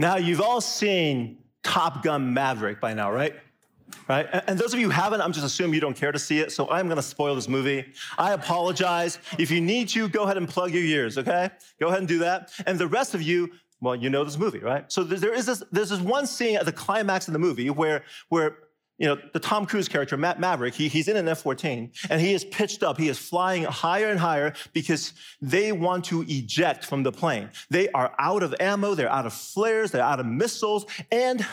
Now, you've all seen Top Gun Maverick by now, right? Right? And those of you who haven't, I'm just assuming you don't care to see it, so I'm gonna spoil this movie. I apologize. If you need to, go ahead and plug your ears, okay? Go ahead and do that. And the rest of you, well, you know this movie, right? So there is this, there's this one scene at the climax of the movie where, where you know, the Tom Cruise character, Matt Maverick, he, he's in an F-14 and he is pitched up. He is flying higher and higher because they want to eject from the plane. They are out of ammo, they're out of flares, they're out of missiles, and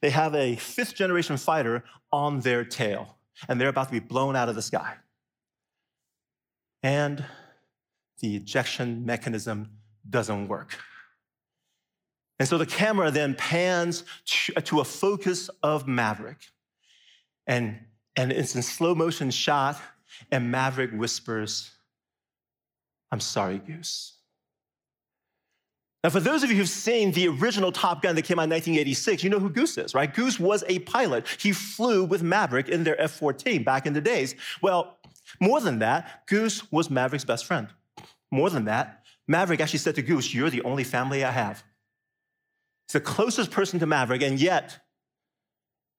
they have a fifth generation fighter on their tail and they're about to be blown out of the sky. And the ejection mechanism doesn't work. And so the camera then pans to a focus of Maverick and, and it's in slow motion shot, and Maverick whispers, I'm sorry, Goose. Now, for those of you who've seen the original Top Gun that came out in 1986, you know who Goose is, right? Goose was a pilot. He flew with Maverick in their F 14 back in the days. Well, more than that, Goose was Maverick's best friend. More than that, Maverick actually said to Goose, You're the only family I have. He's the closest person to Maverick, and yet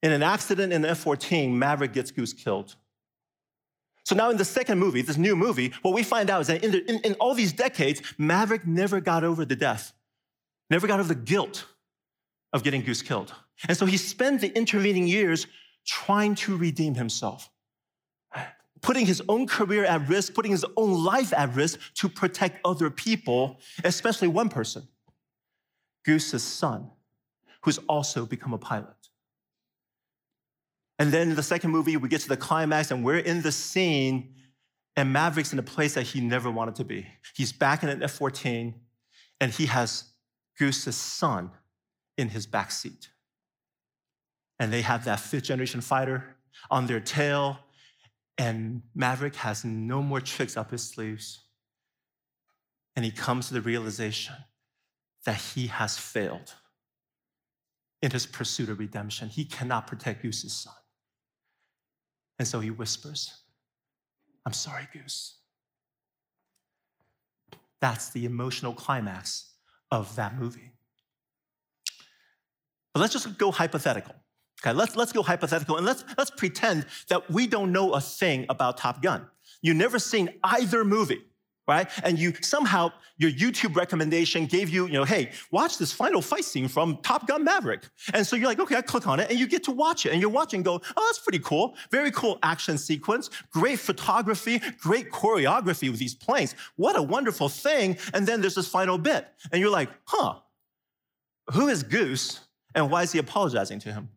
in an accident in the F 14, Maverick gets Goose killed. So now in the second movie, this new movie, what we find out is that in, the, in, in, all these decades, Maverick never got over the death, never got over the guilt of getting Goose killed. And so he spent the intervening years trying to redeem himself, putting his own career at risk, putting his own life at risk to protect other people, especially one person, Goose's son, who's also become a pilot. And then in the second movie, we get to the climax and we're in the scene, and Maverick's in a place that he never wanted to be. He's back in an F 14, and he has Goose's son in his back seat. And they have that fifth generation fighter on their tail, and Maverick has no more tricks up his sleeves. And he comes to the realization that he has failed in his pursuit of redemption. He cannot protect Goose's son. And so he whispers, I'm sorry, Goose. That's the emotional climax of that movie. But let's just go hypothetical. Okay, let's, let's go hypothetical and let's, let's pretend that we don't know a thing about Top Gun. You've never seen either movie right? And you somehow, your YouTube recommendation gave you, you know, hey, watch this final fight scene from Top Gun Maverick. And so you're like, okay, I click on it and you get to watch it and you're watching go, oh, that's pretty cool. Very cool action sequence, great photography, great choreography with these planes. What a wonderful thing. And then there's this final bit and you're like, huh, who is Goose and why is he apologizing to him?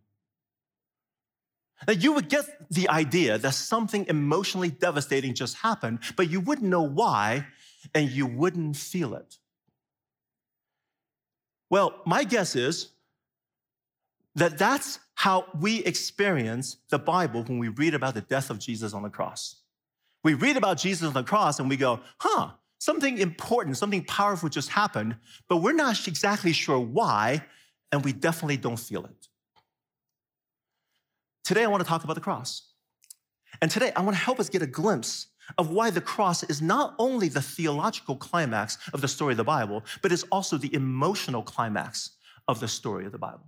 That you would get the idea that something emotionally devastating just happened, but you wouldn't know why and you wouldn't feel it. Well, my guess is that that's how we experience the Bible when we read about the death of Jesus on the cross. We read about Jesus on the cross and we go, huh, something important, something powerful just happened, but we're not exactly sure why, and we definitely don't feel it. Today, I want to talk about the cross. And today, I want to help us get a glimpse of why the cross is not only the theological climax of the story of the Bible, but is also the emotional climax of the story of the Bible.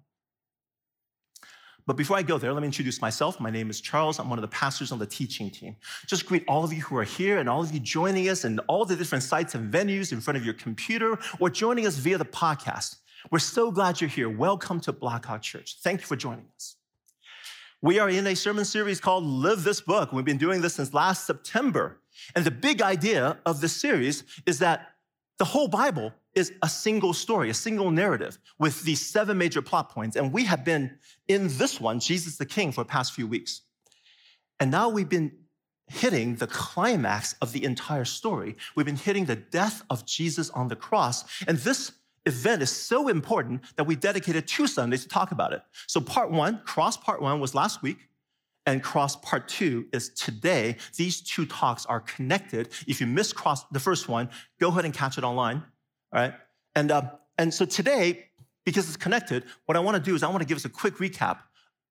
But before I go there, let me introduce myself. My name is Charles. I'm one of the pastors on the teaching team. Just greet all of you who are here and all of you joining us in all the different sites and venues in front of your computer or joining us via the podcast. We're so glad you're here. Welcome to Blackhawk Church. Thank you for joining us. We are in a sermon series called Live This Book. We've been doing this since last September. And the big idea of this series is that the whole Bible is a single story, a single narrative with these seven major plot points. And we have been in this one, Jesus the King, for the past few weeks. And now we've been hitting the climax of the entire story. We've been hitting the death of Jesus on the cross. And this event is so important that we dedicated two Sundays to talk about it. So, part one, cross part one, was last week, and cross part two is today. These two talks are connected. If you missed cross the first one, go ahead and catch it online. All right. And, uh, and so today, because it's connected, what I want to do is I want to give us a quick recap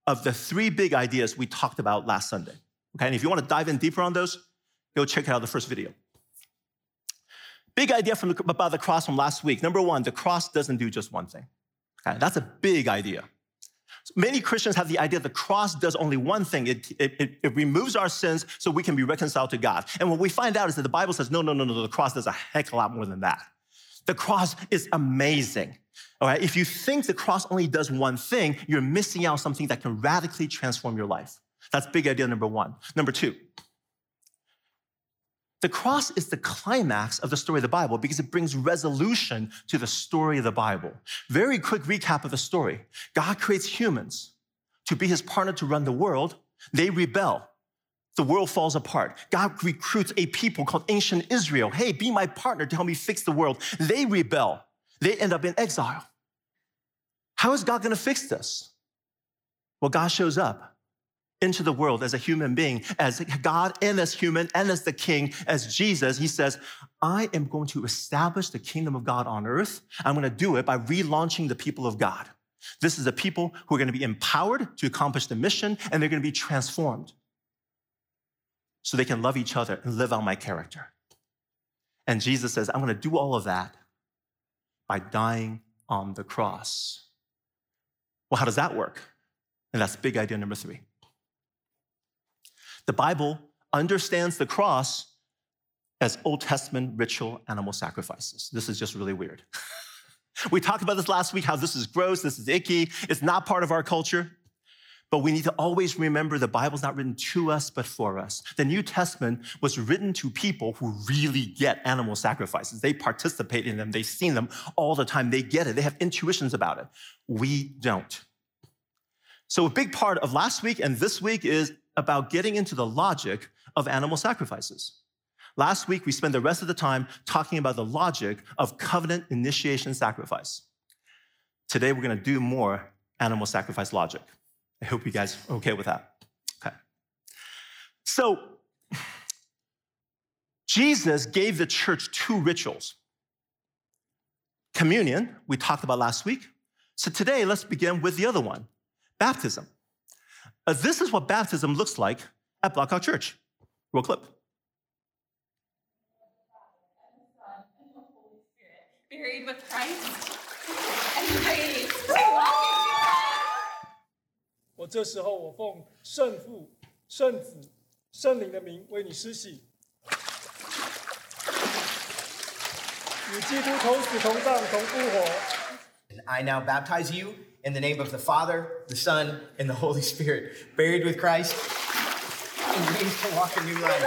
of the three big ideas we talked about last Sunday. Okay. And if you want to dive in deeper on those, go check out the first video. Big idea from the, about the cross from last week. Number one, the cross doesn't do just one thing. Okay, that's a big idea. Many Christians have the idea the cross does only one thing it, it, it, removes our sins so we can be reconciled to God. And what we find out is that the Bible says, no, no, no, no, the cross does a heck of a lot more than that. The cross is amazing. All right, if you think the cross only does one thing, you're missing out something that can radically transform your life. That's big idea number one. Number two, the cross is the climax of the story of the Bible because it brings resolution to the story of the Bible. Very quick recap of the story God creates humans to be his partner to run the world. They rebel. The world falls apart. God recruits a people called ancient Israel. Hey, be my partner to help me fix the world. They rebel. They end up in exile. How is God going to fix this? Well, God shows up into the world as a human being, as God and as human and as the king, as Jesus, he says, I am going to establish the kingdom of God on earth. I'm going to do it by relaunching the people of God. This is a people who are going to be empowered to accomplish the mission and they're going to be transformed so they can love each other and live out my character. And Jesus says, I'm going to do all of that by dying on the cross. Well, how does that work? And that's big idea number three. The Bible understands the cross as Old Testament ritual animal sacrifices. This is just really weird. we talked about this last week how this is gross, this is icky, it's not part of our culture. But we need to always remember the Bible's not written to us, but for us. The New Testament was written to people who really get animal sacrifices. They participate in them, they've seen them all the time, they get it, they have intuitions about it. We don't. So, a big part of last week and this week is about getting into the logic of animal sacrifices. Last week, we spent the rest of the time talking about the logic of covenant initiation sacrifice. Today, we're going to do more animal sacrifice logic. I hope you guys are okay with that. Okay. So, Jesus gave the church two rituals communion, we talked about last week. So, today, let's begin with the other one baptism. As this is what baptism looks like at Blackhawk Church. Roll clip. Buried with Christ and I now baptize you in the name of the Father, the Son, and the Holy Spirit, buried with Christ and raised to walk a new life.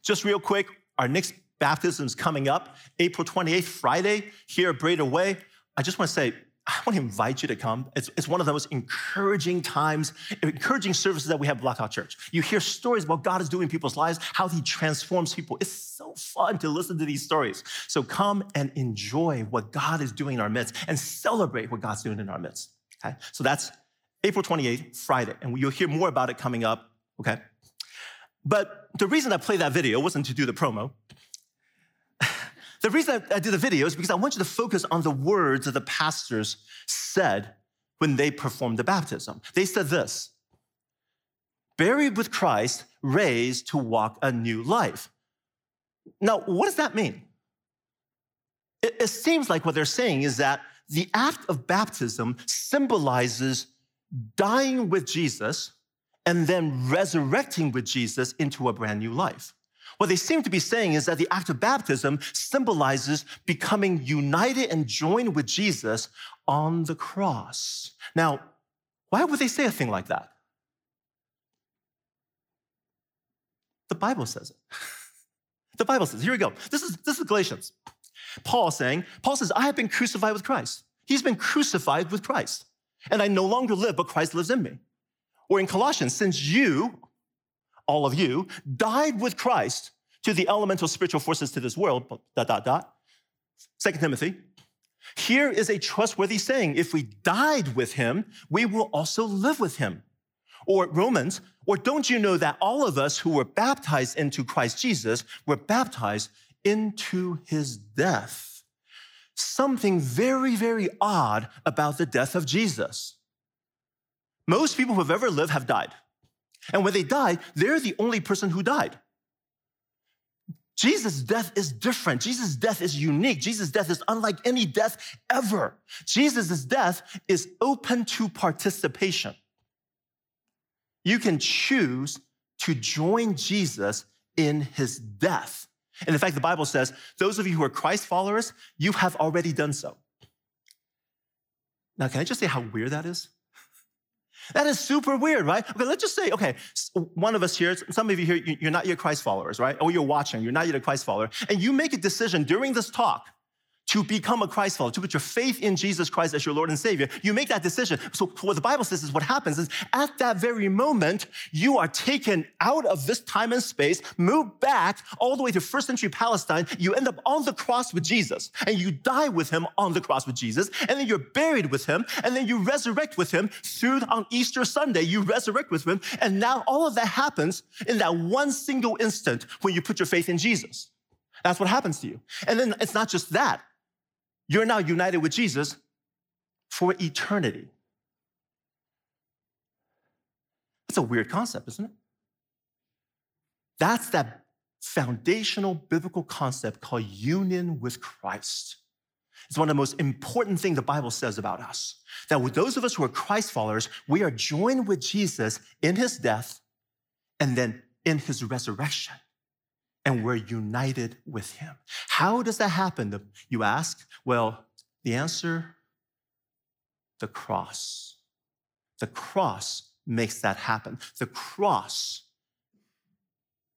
Just real quick, our next baptism is coming up April 28th, Friday, here at Brader Way. I just want to say, I want to invite you to come. It's, it's one of the most encouraging times, encouraging services that we have at Blackhawk Church. You hear stories about God is doing in people's lives, how he transforms people. It's so fun to listen to these stories. So come and enjoy what God is doing in our midst and celebrate what God's doing in our midst. Okay? So that's April 28th, Friday. And you'll hear more about it coming up. Okay? But the reason I played that video wasn't to do the promo. The reason I did the video is because I want you to focus on the words that the pastors said when they performed the baptism. They said this buried with Christ, raised to walk a new life. Now, what does that mean? It, it seems like what they're saying is that the act of baptism symbolizes dying with Jesus and then resurrecting with Jesus into a brand new life. What they seem to be saying is that the act of baptism symbolizes becoming united and joined with Jesus on the cross. Now, why would they say a thing like that? The Bible says it. the Bible says, here we go. This is, this is Galatians. Paul saying, Paul says, I have been crucified with Christ. He's been crucified with Christ. And I no longer live, but Christ lives in me. Or in Colossians, since you, all of you, died with Christ to the elemental spiritual forces to this world, dot, dot, dot. Second Timothy. Here is a trustworthy saying. If we died with him, we will also live with him. Or Romans, or don't you know that all of us who were baptized into Christ Jesus were baptized into his death? Something very, very odd about the death of Jesus. Most people who have ever lived have died. And when they die, they're the only person who died. Jesus' death is different. Jesus' death is unique. Jesus' death is unlike any death ever. Jesus' death is open to participation. You can choose to join Jesus in his death. And in fact, the Bible says, those of you who are Christ followers, you have already done so. Now, can I just say how weird that is? That is super weird, right? Okay, let's just say, okay, one of us here, some of you here, you're not yet Christ followers, right? Or you're watching, you're not yet a Christ follower, and you make a decision during this talk to become a Christ follower, to put your faith in Jesus Christ as your Lord and Savior, you make that decision. So what the Bible says is what happens is at that very moment, you are taken out of this time and space, moved back all the way to first century Palestine. You end up on the cross with Jesus and you die with him on the cross with Jesus. And then you're buried with him and then you resurrect with him through on Easter Sunday. You resurrect with him. And now all of that happens in that one single instant when you put your faith in Jesus. That's what happens to you. And then it's not just that. You're now united with Jesus for eternity. That's a weird concept, isn't it? That's that foundational biblical concept called union with Christ. It's one of the most important things the Bible says about us. That with those of us who are Christ followers, we are joined with Jesus in his death and then in his resurrection and we're united with him. How does that happen? You ask? Well, the answer the cross. The cross makes that happen. The cross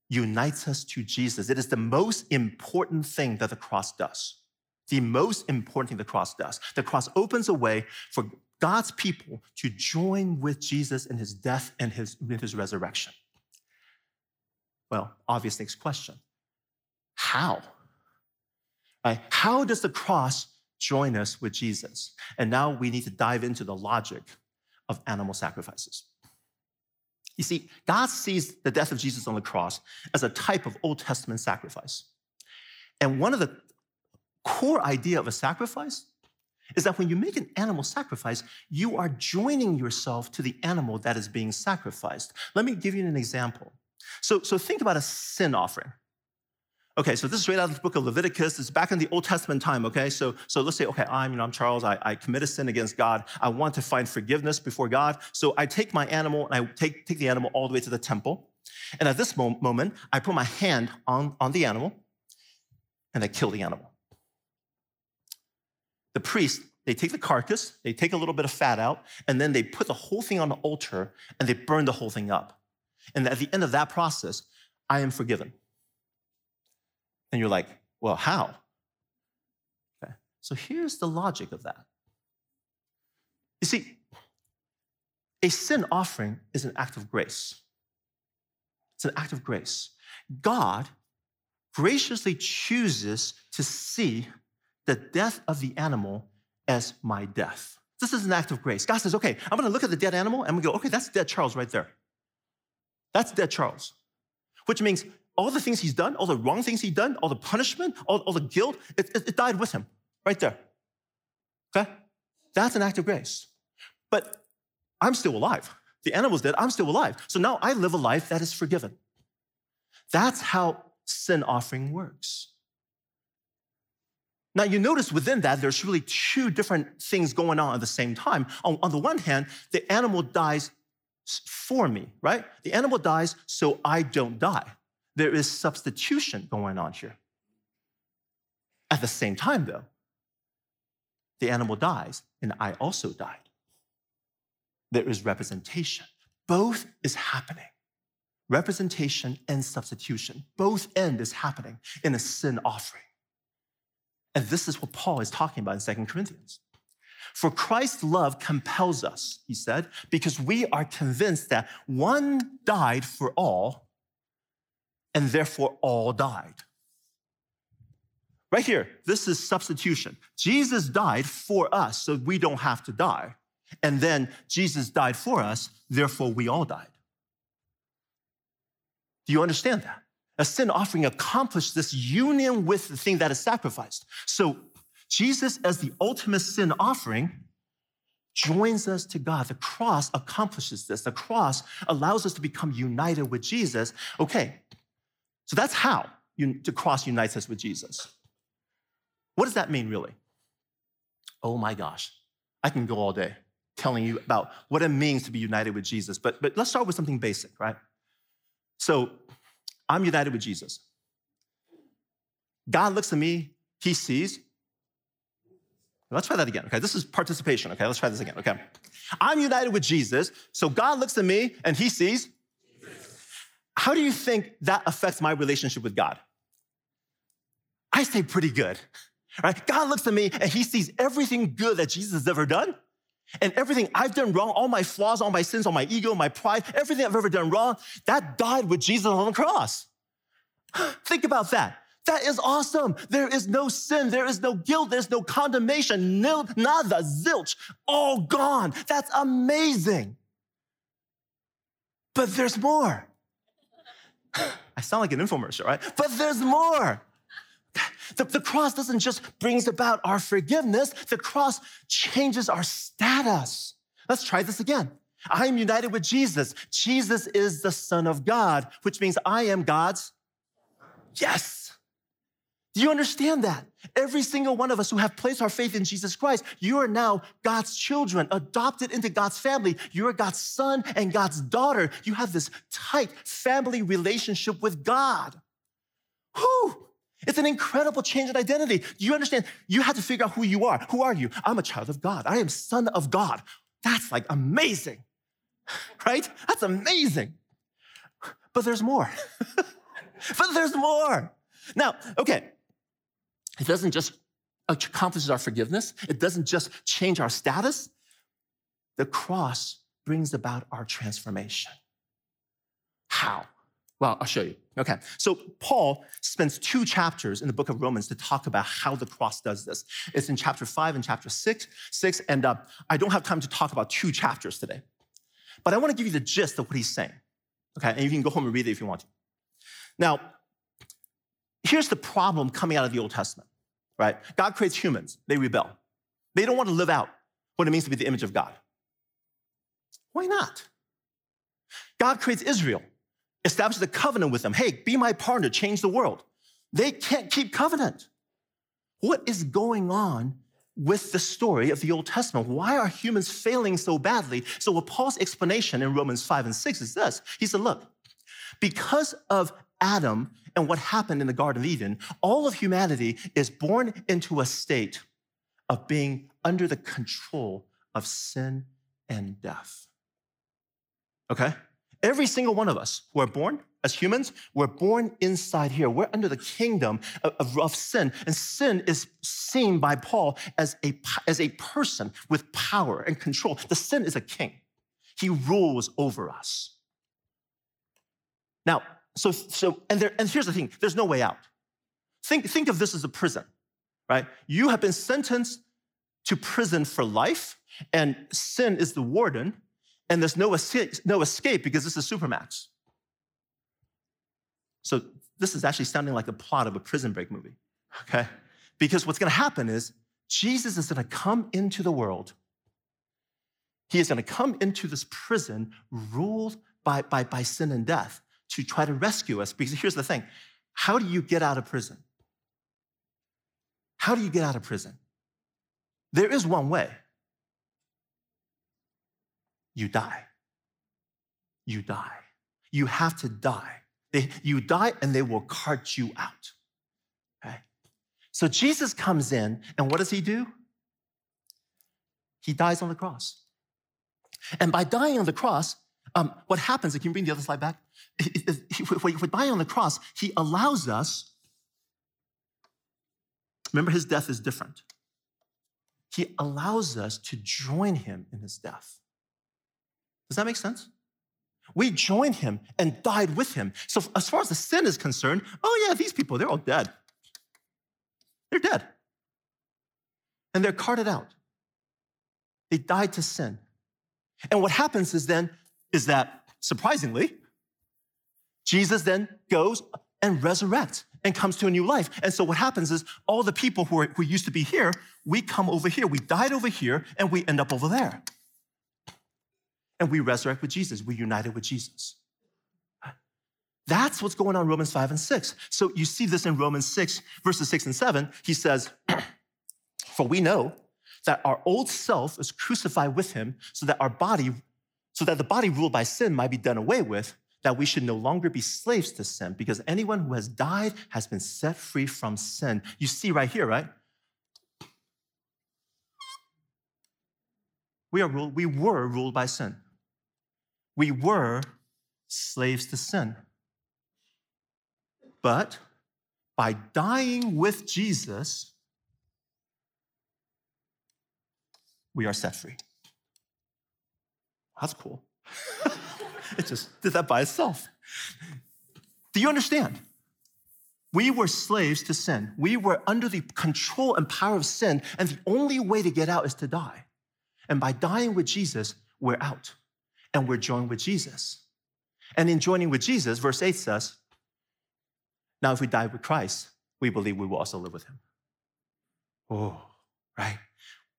unites us to Jesus. It is the most important thing that the cross does. The most important thing the cross does. The cross opens a way for God's people to join with Jesus in his death and his, in his resurrection. Well, obvious next question. How? Right? How does the cross join us with Jesus? And now we need to dive into the logic of animal sacrifices. You see, God sees the death of Jesus on the cross as a type of Old Testament sacrifice. And one of the core idea of a sacrifice is that when you make an animal sacrifice, you are joining yourself to the animal that is being sacrificed. Let me give you an example. So, so think about a sin offering. Okay, so this is straight out of the book of Leviticus. It's back in the Old Testament time, okay? So, so let's say, okay, I'm, you know, I'm Charles. I, I commit a sin against God. I want to find forgiveness before God. So I take my animal and I take, take the animal all the way to the temple. And at this moment, I put my hand on, on the animal and I kill the animal. The priest, they take the carcass, they take a little bit of fat out, and then they put the whole thing on the altar and they burn the whole thing up. And at the end of that process, I am forgiven. And you're like, well, how? Okay. So here's the logic of that. You see, a sin offering is an act of grace. It's an act of grace. God graciously chooses to see the death of the animal as my death. This is an act of grace. God says, okay, I'm gonna look at the dead animal and we go, okay, that's dead Charles right there. That's dead Charles. Which means all the things he's done, all the wrong things he's done, all the punishment, all, all the guilt, it, it, it died with him right there. Okay? That's an act of grace. But I'm still alive. The animal's dead, I'm still alive. So now I live a life that is forgiven. That's how sin offering works. Now, you notice within that, there's really two different things going on at the same time. On, on the one hand, the animal dies for me, right? The animal dies so I don't die there is substitution going on here. At the same time, though, the animal dies and I also died. There is representation. Both is happening. Representation and substitution. Both end is happening in a sin offering. And this is what Paul is talking about in Second Corinthians. For Christ's love compels us, he said, because we are convinced that one died for all and therefore all died. Right here, this is substitution. Jesus died for us so we don't have to die. And then Jesus died for us, therefore we all died. Do you understand that? A sin offering accomplished this union with the thing that is sacrificed. So Jesus, as the ultimate sin offering, joins us to God. The cross accomplishes this. The cross allows us to become united with Jesus. Okay, so that's how. un- the cross unites us with Jesus. What does that mean, really? Oh my gosh, I can go all day telling you about what it means to be united with Jesus. But, but let's start with something basic, right? So I'm united with Jesus. God looks at me, he sees. Let's try that again, okay? This is participation, okay? Let's try this again, okay? I'm united with Jesus, so God looks at me and he sees. How do you think that affects my relationship with God? I say pretty good, right? God looks at me and he sees everything good that Jesus has ever done. And everything I've done wrong, all my flaws, all my sins, all my ego, my pride, everything I've ever done wrong, that died with Jesus on the cross. Think about that. That is awesome. There is no sin. There is no guilt. There's no condemnation. Nil, nada, zilch, all gone. That's amazing. But there's more. I sound like an infomercial, right? But there's more. The, the, cross doesn't just brings about our forgiveness, the cross changes our status. Let's try this again. I am united with Jesus. Jesus is the Son of God, which means I am God's. Yes. Do you understand that? Every single one of us who have placed our faith in Jesus Christ, you are now God's children, adopted into God's family. You are God's son and God's daughter. You have this tight family relationship with God. Whew. It's an incredible change in identity. Do you understand? You have to figure out who you are. Who are you? I'm a child of God. I am son of God. That's like amazing, right? That's amazing. But there's more. but there's more. Now, okay, it doesn't just accomplish our forgiveness. It doesn't just change our status. The cross brings about our transformation. How? Well, I'll show you. Okay, so Paul spends two chapters in the book of Romans to talk about how the cross does this. It's in chapter five and chapter six, six, and uh, I don't have time to talk about two chapters today, but I want to give you the gist of what he's saying. Okay, and you can go home and read it if you want to. Now, here's the problem coming out of the Old Testament, right? God creates humans, they rebel. They don't want to live out what it means to be the image of God. Why not? God creates Israel establishes a covenant with them. Hey, be my partner, change the world. They can't keep covenant. What is going on with the story of the Old Testament? Why are humans failing so badly? So, Paul's explanation in Romans 5 and 6 is this He said, Look, because of Adam and what happened in the Garden of Eden, all of humanity is born into a state of being under the control of sin and death. Okay? Every single one of us who are born as humans, we're born inside here. We're under the kingdom of, of, of, sin. And sin is seen by Paul as a, as a person with power and control. The sin is a king, he rules over us. Now, so, so and, there, and here's the thing there's no way out. Think, think of this as a prison, right? You have been sentenced to prison for life, and sin is the warden, and there's no escape, no escape because this is Supermax. So this is actually sounding like the plot of a prison break movie, okay? Because what's gonna happen is Jesus is gonna come into the world. He is gonna come into this prison ruled by, by, by sin and death to try to rescue us. Because here's the thing how do you get out of prison? How do you get out of prison? There is one way you die. You die. You have to die. They, you die and they will cart you out. Okay? So Jesus comes in, and what does he do? He dies on the cross. And by dying on the cross, um, what happens, if you bring the other slide back, by dying on the cross, he allows us, remember his death is different. He allows us to join him in his death. Does that make sense? We joined him and died with him. So, as far as the sin is concerned, oh, yeah, these people, they're all dead. They're dead. And they're carted out. They died to sin. And what happens is then, is that surprisingly, Jesus then goes and resurrects and comes to a new life. And so what happens is all the people who, are, who used to be here, we come over here. We died over here and we end up over there and we resurrect with Jesus. We're united with Jesus. That's what's going on in Romans 5 and 6. So you see this in Romans 6, verses 6 and 7. He says, For we know that our old self is crucified with him so that our body, so that the body ruled by sin might be done away with, that we should no longer be slaves to sin, because anyone who has died has been set free from sin. You see right here, right? We are ruled, we were ruled by sin. We were slaves to sin. But by dying with Jesus, we are set free. That's cool. it just did that by itself. Do you understand? We were slaves to sin. We were under the control and power of sin, and the only way to get out is to die. And by dying with Jesus, we're out and we're joined with Jesus. And in joining with Jesus, verse 8 says, Now if we die with Christ, we believe we will also live with him. Oh, right?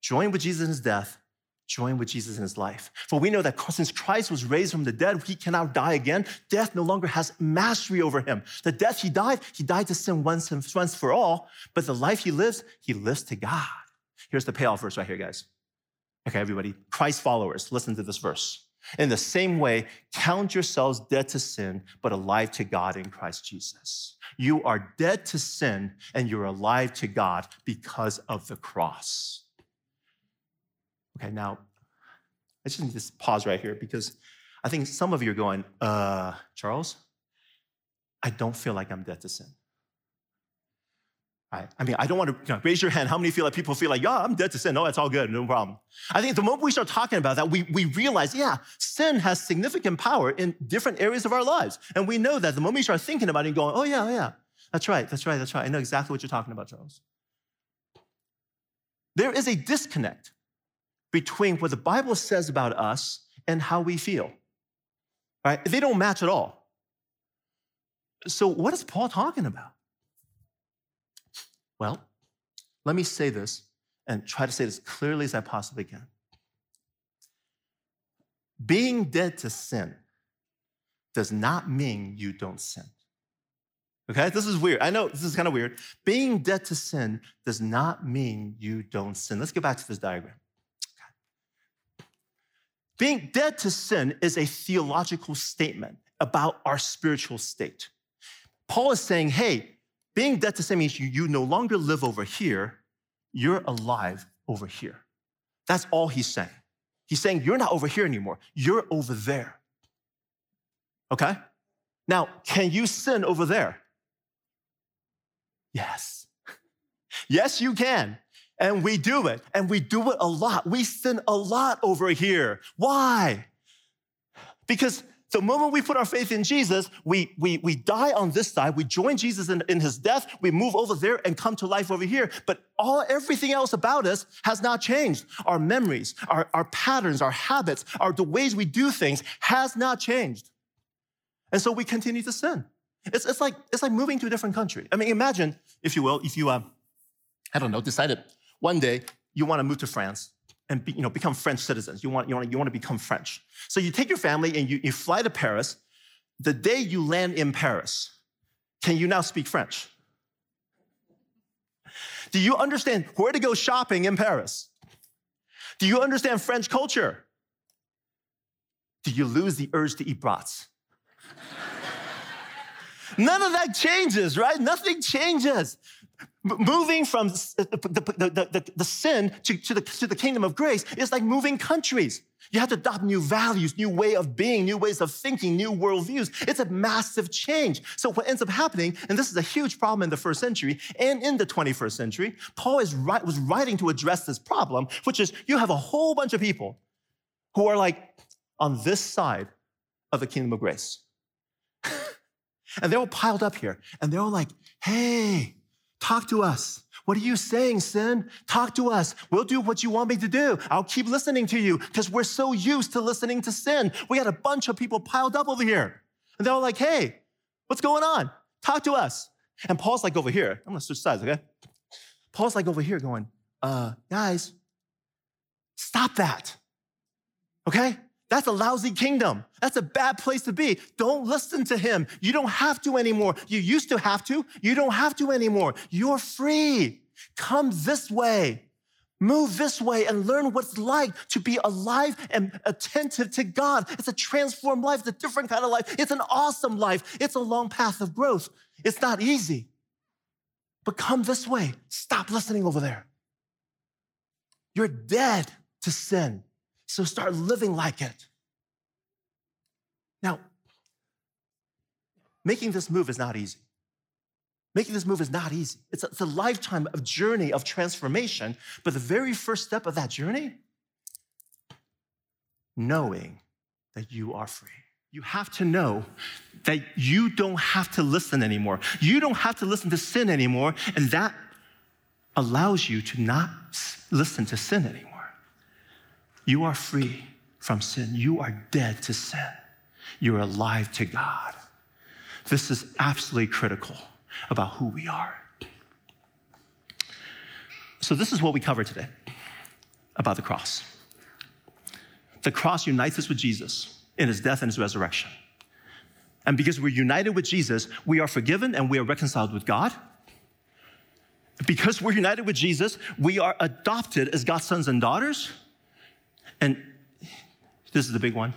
Join with Jesus in his death, join with Jesus in his life. For we know that since Christ was raised from the dead, he cannot die again. Death no longer has mastery over him. The death he died, he died to sin once and once for all, but the life he lives, he lives to God. Here's the payoff verse right here, guys. Okay, everybody, Christ followers, listen to this verse. In the same way, count yourselves dead to sin, but alive to God in Christ Jesus. You are dead to sin and you're alive to God because of the cross. Okay, now, I just need to pause right here because I think some of you are going, uh, Charles, I don't feel like I'm dead to sin. I, I mean, I don't want to you know, raise your hand. How many feel like people feel like, yeah, I'm dead to sin? No, it's all good, no problem. I think the moment we start talking about that, we, we realize, yeah, sin has significant power in different areas of our lives. And we know that the moment we start thinking about it and going, oh, yeah, yeah, that's right, that's right, that's right. I know exactly what you're talking about, Charles. There is a disconnect between what the Bible says about us and how we feel, right? They don't match at all. So, what is Paul talking about? Well, let me say this and try to say this clearly as I possibly can. Being dead to sin does not mean you don't sin. Okay, this is weird. I know this is kind of weird. Being dead to sin does not mean you don't sin. Let's get back to this diagram. Being dead to sin is a theological statement about our spiritual state. Paul is saying, hey, being dead to sin means you, you no longer live over here, you're alive over here. That's all he's saying. He's saying you're not over here anymore, you're over there. Okay? Now, can you sin over there? Yes. yes, you can. And we do it. And we do it a lot. We sin a lot over here. Why? Because the moment we put our faith in Jesus, we, we, we die on this side, we join Jesus in, in his death, we move over there and come to life over here. But all everything else about us has not changed. Our memories, our, our patterns, our habits, our the ways we do things has not changed. And so we continue to sin. It's, it's, like, it's like moving to a different country. I mean, imagine, if you will, if you, uh, I don't know, decided one day you want to move to France and be, you know, become French citizens. You want, you, want, you want to become French. So you take your family and you, you fly to Paris. The day you land in Paris, can you now speak French? Do you understand where to go shopping in Paris? Do you understand French culture? Do you lose the urge to eat brats? None of that changes, right? Nothing changes moving from the, the, the, the sin to, to, the, to the kingdom of grace is like moving countries. You have to adopt new values, new way of being, new ways of thinking, new worldviews. It's a massive change. So what ends up happening, and this is a huge problem in the first century and in the 21st century, Paul is was writing to address this problem, which is you have a whole bunch of people who are like on this side of the kingdom of grace. and they're all piled up here, and they're all like, hey, Talk to us. What are you saying, sin? Talk to us. We'll do what you want me to do. I'll keep listening to you because we're so used to listening to sin. We got a bunch of people piled up over here. And they're all like, hey, what's going on? Talk to us. And Paul's like over here. I'm gonna switch sides, okay? Paul's like over here going, uh, guys, stop that. Okay? That's a lousy kingdom. That's a bad place to be. Don't listen to him. You don't have to anymore. You used to have to. You don't have to anymore. You're free. Come this way. Move this way and learn what it's like to be alive and attentive to God. It's a transformed life. It's a different kind of life. It's an awesome life. It's a long path of growth. It's not easy. But come this way. Stop listening over there. You're dead to sin. So start living like it. Now, making this move is not easy. Making this move is not easy. It's a, it's a lifetime of journey of transformation. But the very first step of that journey, knowing that you are free. You have to know that you don't have to listen anymore. You don't have to listen to sin anymore. And that allows you to not listen to sin anymore. You are free from sin. You are dead to sin. You're alive to God. This is absolutely critical about who we are. So, this is what we cover today about the cross. The cross unites us with Jesus in his death and his resurrection. And because we're united with Jesus, we are forgiven and we are reconciled with God. Because we're united with Jesus, we are adopted as God's sons and daughters. And this is the big one.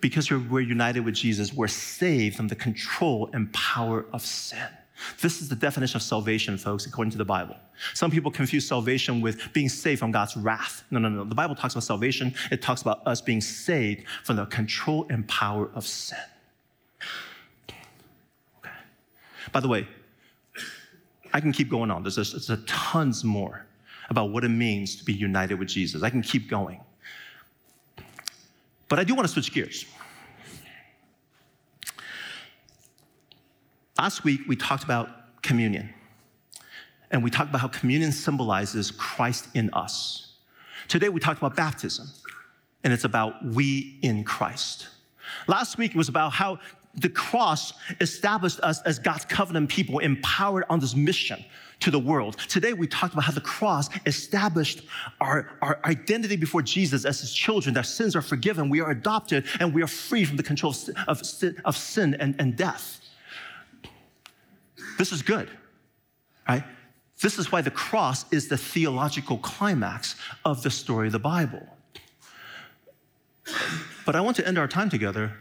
Because we're united with Jesus, we're saved from the control and power of sin. This is the definition of salvation, folks, according to the Bible. Some people confuse salvation with being saved from God's wrath. No, no, no. The Bible talks about salvation, it talks about us being saved from the control and power of sin. Okay. By the way, I can keep going on. There's, there's tons more about what it means to be united with Jesus. I can keep going. But I do want to switch gears. Last week, we talked about communion. And we talked about how communion symbolizes Christ in us. Today, we talked about baptism, and it's about we in Christ. Last week, it was about how the cross established us as God's covenant people, empowered on this mission to the world. Today, we talked about how the cross established our, our identity before Jesus as his children, that sins are forgiven, we are adopted, and we are free from the control of, sin, of sin and, and death. This is good, right? This is why the cross is the theological climax of the story of the Bible. But I want to end our time together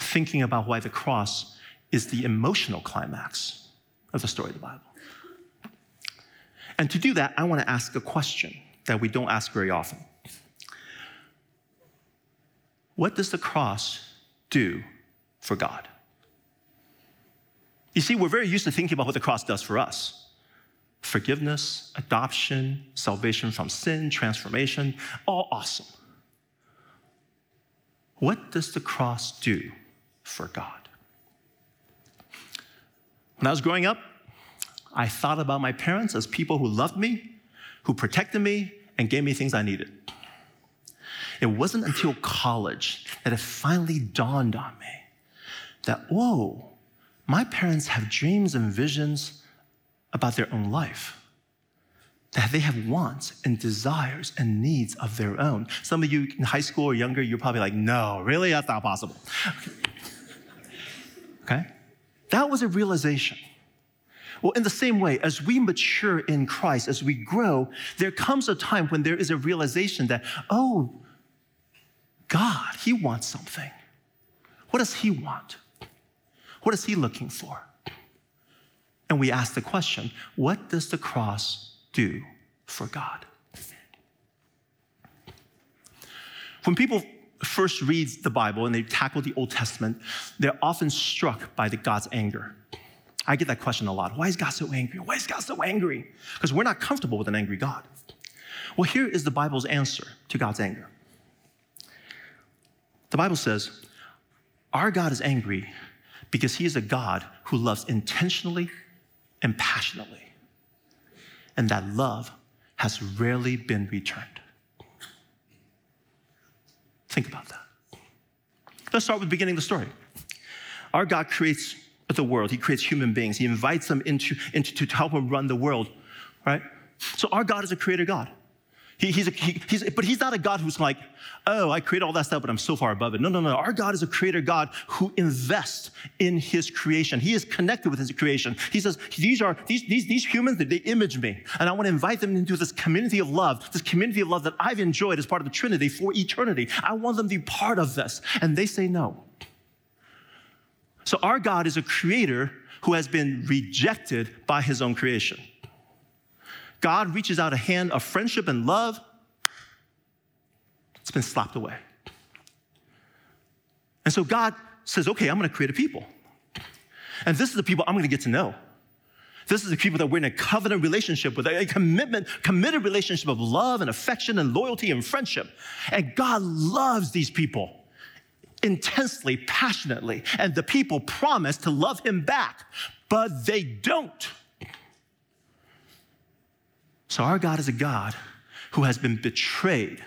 thinking about why the cross is the emotional climax of the story of the Bible. And to do that, I want to ask a question that we don't ask very often. What does the cross do for God? You see, we're very used to thinking about what the cross does for us forgiveness, adoption, salvation from sin, transformation, all awesome. What does the cross do for God? When I was growing up, I thought about my parents as people who loved me, who protected me, and gave me things I needed. It wasn't until college that it finally dawned on me that, whoa, my parents have dreams and visions about their own life. That they have wants and desires and needs of their own. Some of you in high school or younger, you're probably like, no, really? That's not possible. Okay? That was a realization. Well, in the same way, as we mature in Christ, as we grow, there comes a time when there is a realization that, oh, God, He wants something. What does He want? What is He looking for? And we ask the question what does the cross do for God? When people first read the Bible and they tackle the Old Testament, they're often struck by the God's anger. I get that question a lot. Why is God so angry? Why is God so angry? Because we're not comfortable with an angry God. Well, here is the Bible's answer to God's anger. The Bible says, Our God is angry because he is a God who loves intentionally and passionately. And that love has rarely been returned. Think about that. Let's start with the beginning of the story. Our God creates the world. He creates human beings. He invites them into, into to help him run the world, right? So our God is a creator God. He, he's, a, he, he's, but he's not a God who's like, oh, I created all that stuff, but I'm so far above it. No, no, no. Our God is a creator God who invests in his creation. He is connected with his creation. He says, these are, these, these, these humans, they image me. And I want to invite them into this community of love, this community of love that I've enjoyed as part of the Trinity for eternity. I want them to be part of this. And they say no. So our God is a creator who has been rejected by his own creation. God reaches out a hand of friendship and love, it's been slapped away. And so God says, okay, I'm gonna create a people. And this is the people I'm gonna get to know. This is the people that we're in a covenant relationship with, a commitment, committed relationship of love and affection and loyalty and friendship. And God loves these people intensely, passionately. And the people promise to love him back, but they don't. So, our God is a God who has been betrayed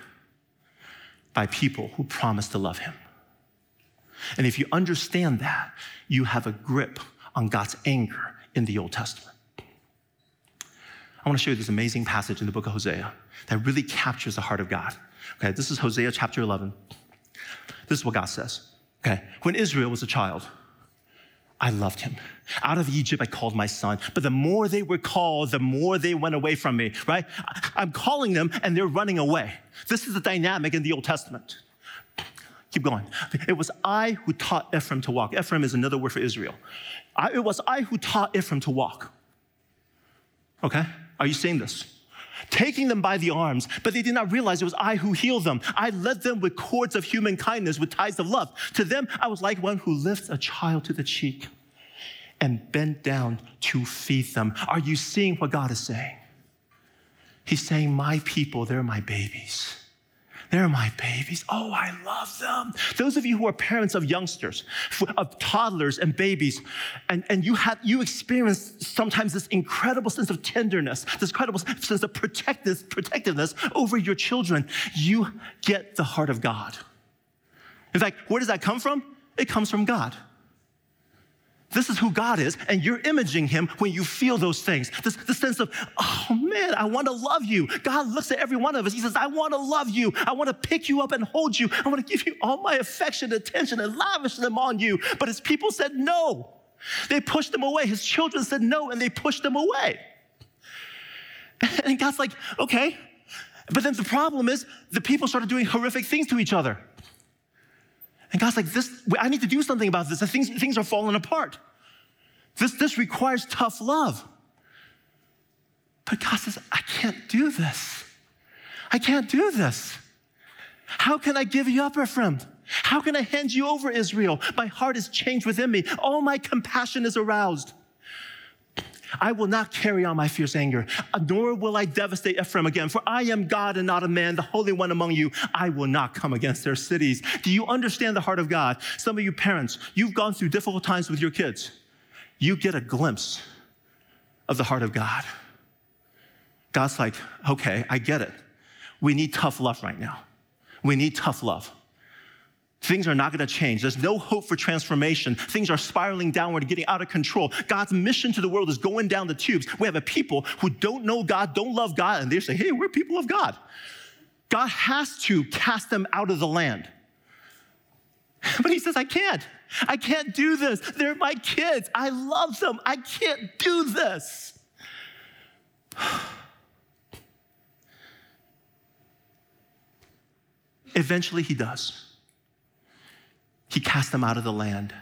by people who promise to love him. And if you understand that, you have a grip on God's anger in the Old Testament. I want to show you this amazing passage in the book of Hosea that really captures the heart of God. Okay, this is Hosea chapter 11. This is what God says. Okay, when Israel was a child, I loved him. Out of Egypt, I called my son. But the more they were called, the more they went away from me, right? I'm calling them and they're running away. This is the dynamic in the Old Testament. Keep going. It was I who taught Ephraim to walk. Ephraim is another word for Israel. I, it was I who taught Ephraim to walk. Okay? Are you seeing this? Taking them by the arms, but they did not realize it was I who healed them. I led them with cords of human kindness, with ties of love. To them, I was like one who lifts a child to the cheek and bent down to feed them. Are you seeing what God is saying? He's saying, My people, they're my babies. They're my babies. Oh, I love them. Those of you who are parents of youngsters, of toddlers and babies, and, and you have you experience sometimes this incredible sense of tenderness, this incredible sense of protectiveness, protectiveness over your children. You get the heart of God. In fact, where does that come from? It comes from God. This is who God is, and you're imaging him when you feel those things. This, the sense of, oh man, I want to love you. God looks at every one of us. He says, I want to love you. I want to pick you up and hold you. I want to give you all my affection, attention, and lavish them on you. But his people said no. They pushed him away. His children said no, and they pushed him away. And God's like, okay. But then the problem is the people started doing horrific things to each other. And God's like, this, I need to do something about this. Things, things are falling apart. This, this requires tough love. But God says, I can't do this. I can't do this. How can I give you up, Ephraim? How can I hand you over, Israel? My heart is changed within me. All my compassion is aroused. I will not carry on my fierce anger, uh, nor will I devastate Ephraim again, for I am God and not a man, the Holy One among you. I will not come against their cities. Do you understand the heart of God? Some of you parents, you've gone through difficult times with your kids. You get a glimpse of the heart of God. God's like, okay, I get it. We need tough love right now. We need tough love. Things are not going to change. There's no hope for transformation. Things are spiraling downward, getting out of control. God's mission to the world is going down the tubes. We have a people who don't know God, don't love God, and they say, hey, we're people of God. God has to cast them out of the land. But he says, I can't. I can't do this. They're my kids. I love them. I can't do this. Eventually, he does he casts them out of the land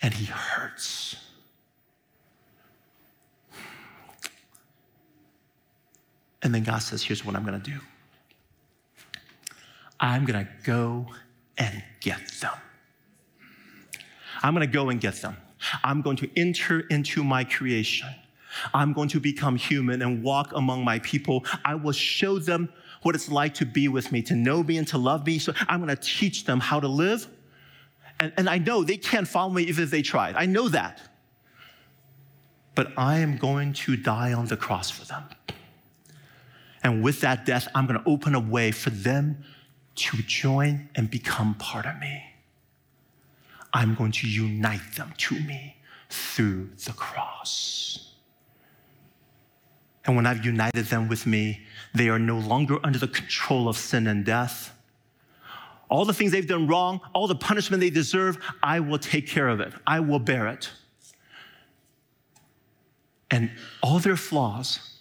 and he hurts. And then God says, Here's what I'm going to do I'm going to go and get them. I'm going to go and get them. I'm going to enter into my creation. I'm going to become human and walk among my people. I will show them what it's like to be with me, to know me and to love me. So I'm going to teach them how to live. And, and I know they can't follow me even if they tried. I know that. But I am going to die on the cross for them. And with that death, I'm going to open a way for them to join and become part of me. I'm going to unite them to me through the cross. And when I've united them with me, they are no longer under the control of sin and death. All the things they've done wrong, all the punishment they deserve, I will take care of it. I will bear it. And all their flaws,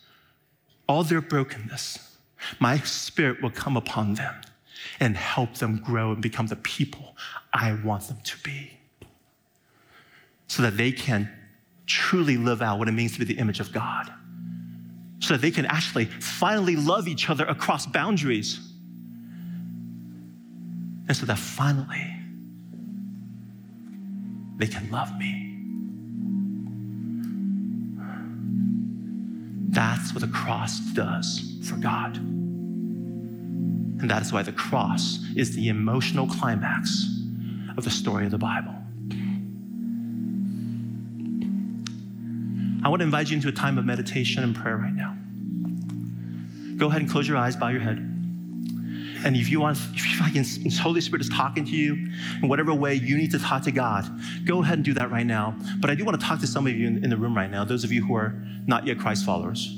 all their brokenness, my spirit will come upon them and help them grow and become the people I want them to be. So that they can truly live out what it means to be the image of God. So that they can actually finally love each other across boundaries. And so that finally they can love me. That's what the cross does for God. And that is why the cross is the emotional climax of the story of the Bible. I want to invite you into a time of meditation and prayer right now. Go ahead and close your eyes, bow your head. And if you want, if like the Holy Spirit is talking to you in whatever way you need to talk to God, go ahead and do that right now. But I do want to talk to some of you in, in the room right now, those of you who are not yet Christ followers.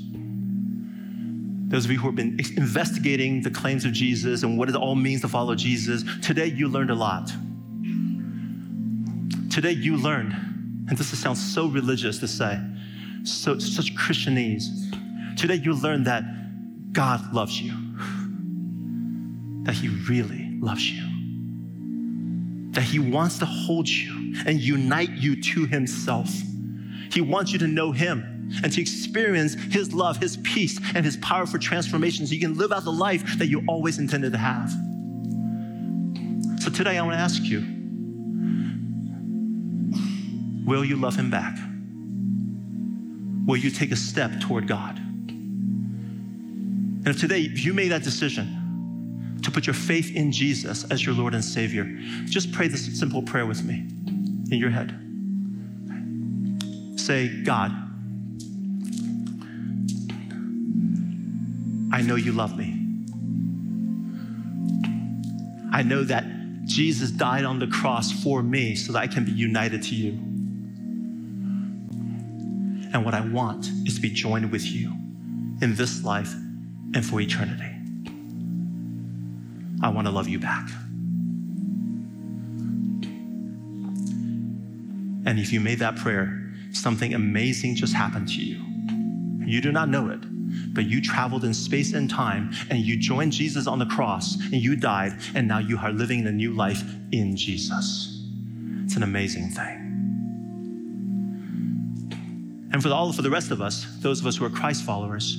Those of you who have been investigating the claims of Jesus and what it all means to follow Jesus, today you learned a lot. Today you learned, and this sounds so religious to say, so such Christianese. Today you learn that God loves you, that He really loves you, that He wants to hold you and unite you to Himself. He wants you to know Him and to experience His love, His peace, and His power for transformation so you can live out the life that you always intended to have. So today I want to ask you will you love Him back? Will you take a step toward God? And if today you made that decision to put your faith in Jesus as your Lord and Savior, just pray this simple prayer with me in your head. Say, God, I know you love me. I know that Jesus died on the cross for me so that I can be united to you. And what I want is to be joined with you in this life and for eternity. I want to love you back. And if you made that prayer, something amazing just happened to you. You do not know it, but you traveled in space and time and you joined Jesus on the cross and you died, and now you are living a new life in Jesus. It's an amazing thing. And for all for the rest of us, those of us who are Christ followers,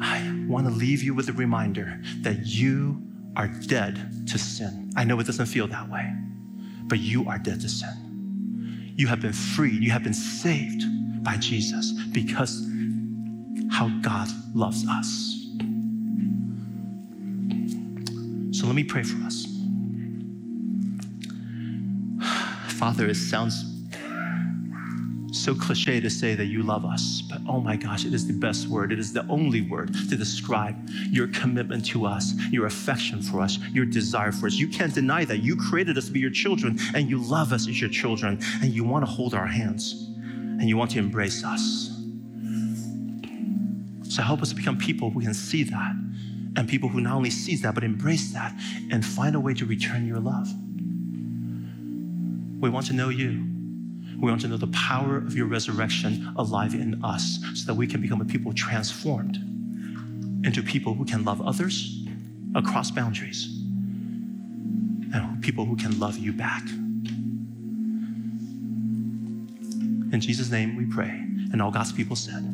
I want to leave you with a reminder that you are dead to sin. I know it doesn't feel that way, but you are dead to sin. You have been freed, you have been saved by Jesus because how God loves us. So let me pray for us. Father, it sounds so cliche to say that you love us, but oh my gosh, it is the best word. It is the only word to describe your commitment to us, your affection for us, your desire for us. You can't deny that. You created us to be your children, and you love us as your children, and you want to hold our hands, and you want to embrace us. So help us become people who can see that, and people who not only sees that, but embrace that, and find a way to return your love. We want to know you. We want to know the power of your resurrection alive in us so that we can become a people transformed into people who can love others across boundaries and people who can love you back. In Jesus' name we pray. And all God's people said,